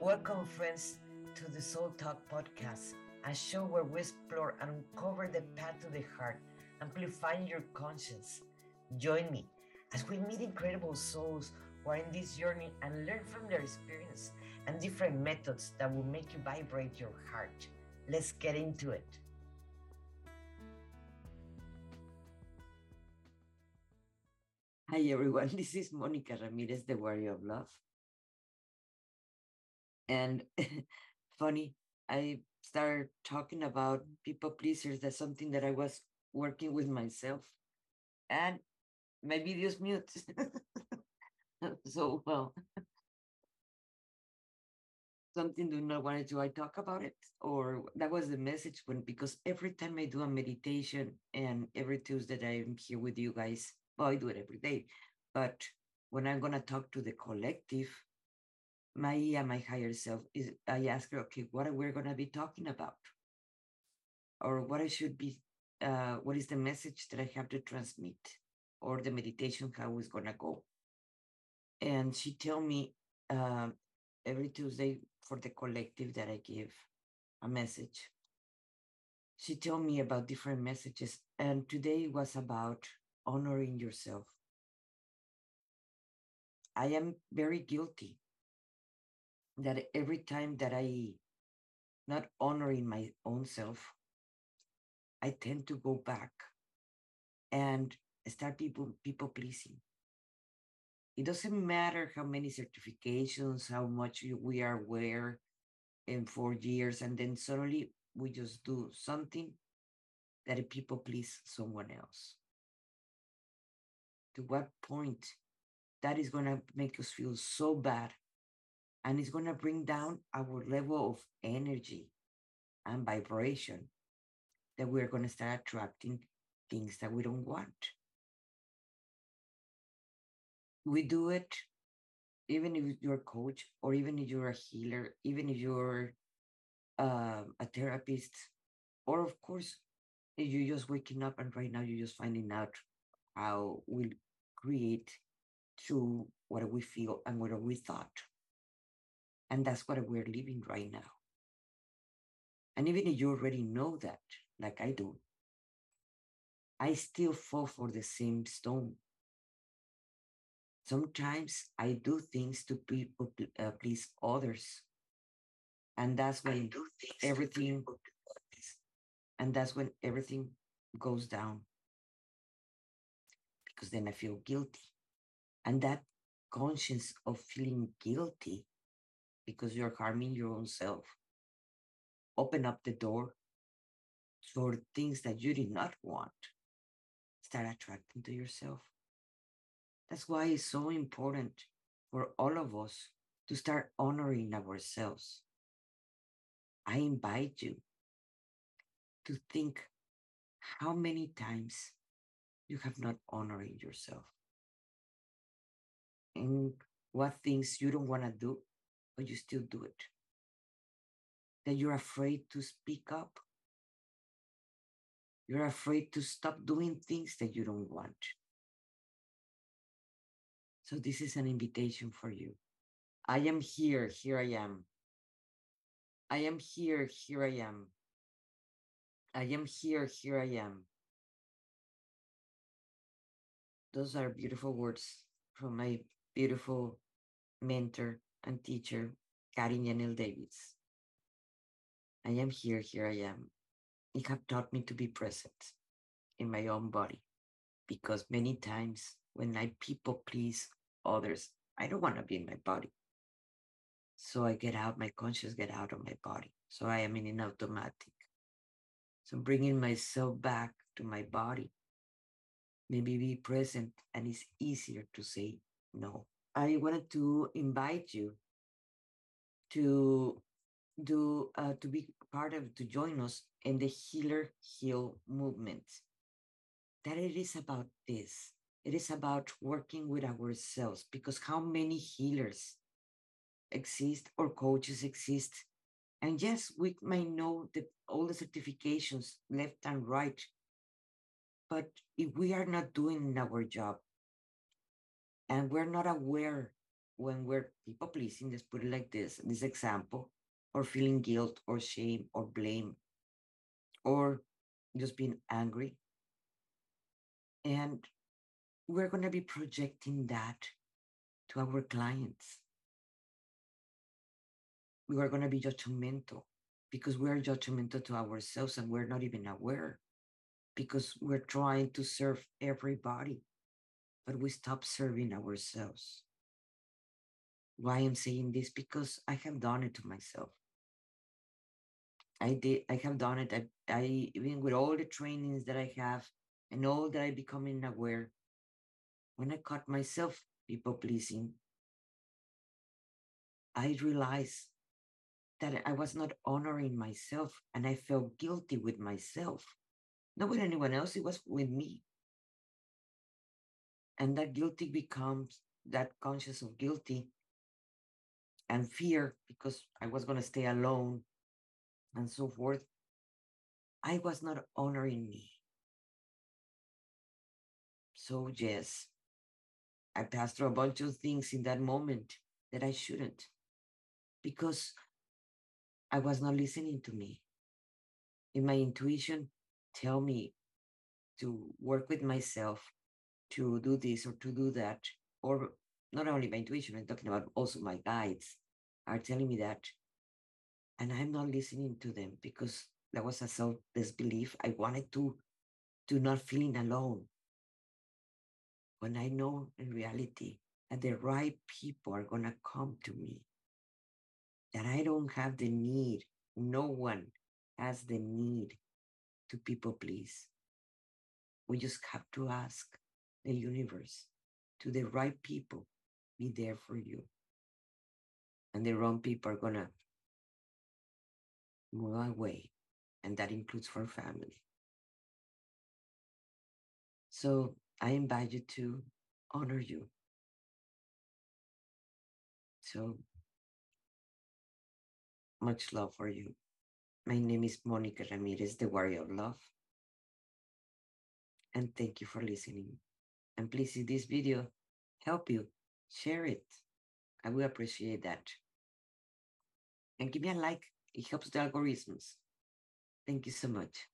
Welcome, friends, to the Soul Talk podcast, a show where we explore and uncover the path to the heart, amplifying your conscience. Join me as we meet incredible souls who are in this journey and learn from their experience and different methods that will make you vibrate your heart. Let's get into it. Hi, everyone. This is Monica Ramirez, the Warrior of Love. And funny, I started talking about people pleasers. That's something that I was working with myself. And my video's mute. so, well, something do not want to do I talk about it? Or that was the message when, because every time I do a meditation and every Tuesday I'm here with you guys, well, I do it every day. But when I'm going to talk to the collective, my my higher self is I ask her, okay, what are we going to be talking about? Or what I should be, uh, what is the message that I have to transmit? Or the meditation, how is going to go? And she tell me uh, every Tuesday for the collective that I give a message. She told me about different messages, and today was about honoring yourself. I am very guilty that every time that I not honoring my own self, I tend to go back and start people people pleasing. It doesn't matter how many certifications, how much we are aware in four years, and then suddenly we just do something that people please someone else. To what point that is going to make us feel so bad and it's going to bring down our level of energy and vibration that we're going to start attracting things that we don't want. We do it even if you're a coach or even if you're a healer, even if you're uh, a therapist, or of course, if you're just waking up and right now you're just finding out how we create through what we feel and what we thought. And that's what we're living right now. And even if you already know that, like I do, I still fall for the same stone. Sometimes I do things to people uh, please others, and that's when everything, and that's when everything goes down. Because then I feel guilty, and that conscience of feeling guilty because you're harming your own self. Open up the door for things that you did not want. Start attracting to yourself. That's why it's so important for all of us to start honoring ourselves. I invite you to think how many times you have not honored yourself and what things you don't want to do but you still do it. That you're afraid to speak up. You're afraid to stop doing things that you don't want. So, this is an invitation for you. I am here, here I am. I am here, here I am. I am here, here I am. Those are beautiful words from my beautiful mentor, and teacher, Karin Yanel Davids. I am here, here I am. It have taught me to be present in my own body because many times when I people please others, I don't want to be in my body. So I get out, my conscious get out of my body. So I am in an automatic. So bringing myself back to my body, maybe be present, and it's easier to say no. I wanted to invite you to do uh, to be part of to join us in the healer heal movement. That it is about this. It is about working with ourselves because how many healers exist or coaches exist? And yes we may know the, all the certifications left and right but if we are not doing our job and we're not aware when we're people pleasing, let's put it like this this example, or feeling guilt or shame or blame, or just being angry. And we're going to be projecting that to our clients. We are going to be judgmental because we're judgmental to ourselves and we're not even aware because we're trying to serve everybody, but we stop serving ourselves. Why I'm saying this? Because I have done it to myself. I did. I have done it. I, I even with all the trainings that I have and all that I becoming aware. When I caught myself people pleasing, I realized that I was not honoring myself, and I felt guilty with myself, not with anyone else. It was with me, and that guilty becomes that conscious of guilty and fear because I was going to stay alone and so forth, I was not honoring me. So, yes, I passed through a bunch of things in that moment that I shouldn't because I was not listening to me. In my intuition, tell me to work with myself, to do this or to do that, or not only my intuition, I'm talking about also my guides are telling me that and I'm not listening to them because that was a self disbelief. I wanted to to not feeling alone. When I know in reality that the right people are gonna come to me, that I don't have the need, no one has the need to people please. We just have to ask the universe to the right people be there for you. And the wrong people are gonna move away, and that includes for family. So I invite you to honor you. So much love for you. My name is Monica Ramirez, the Warrior of Love. And thank you for listening. And please, if this video help you, share it. I will appreciate that. And give me a like it helps the algorithms. Thank you so much.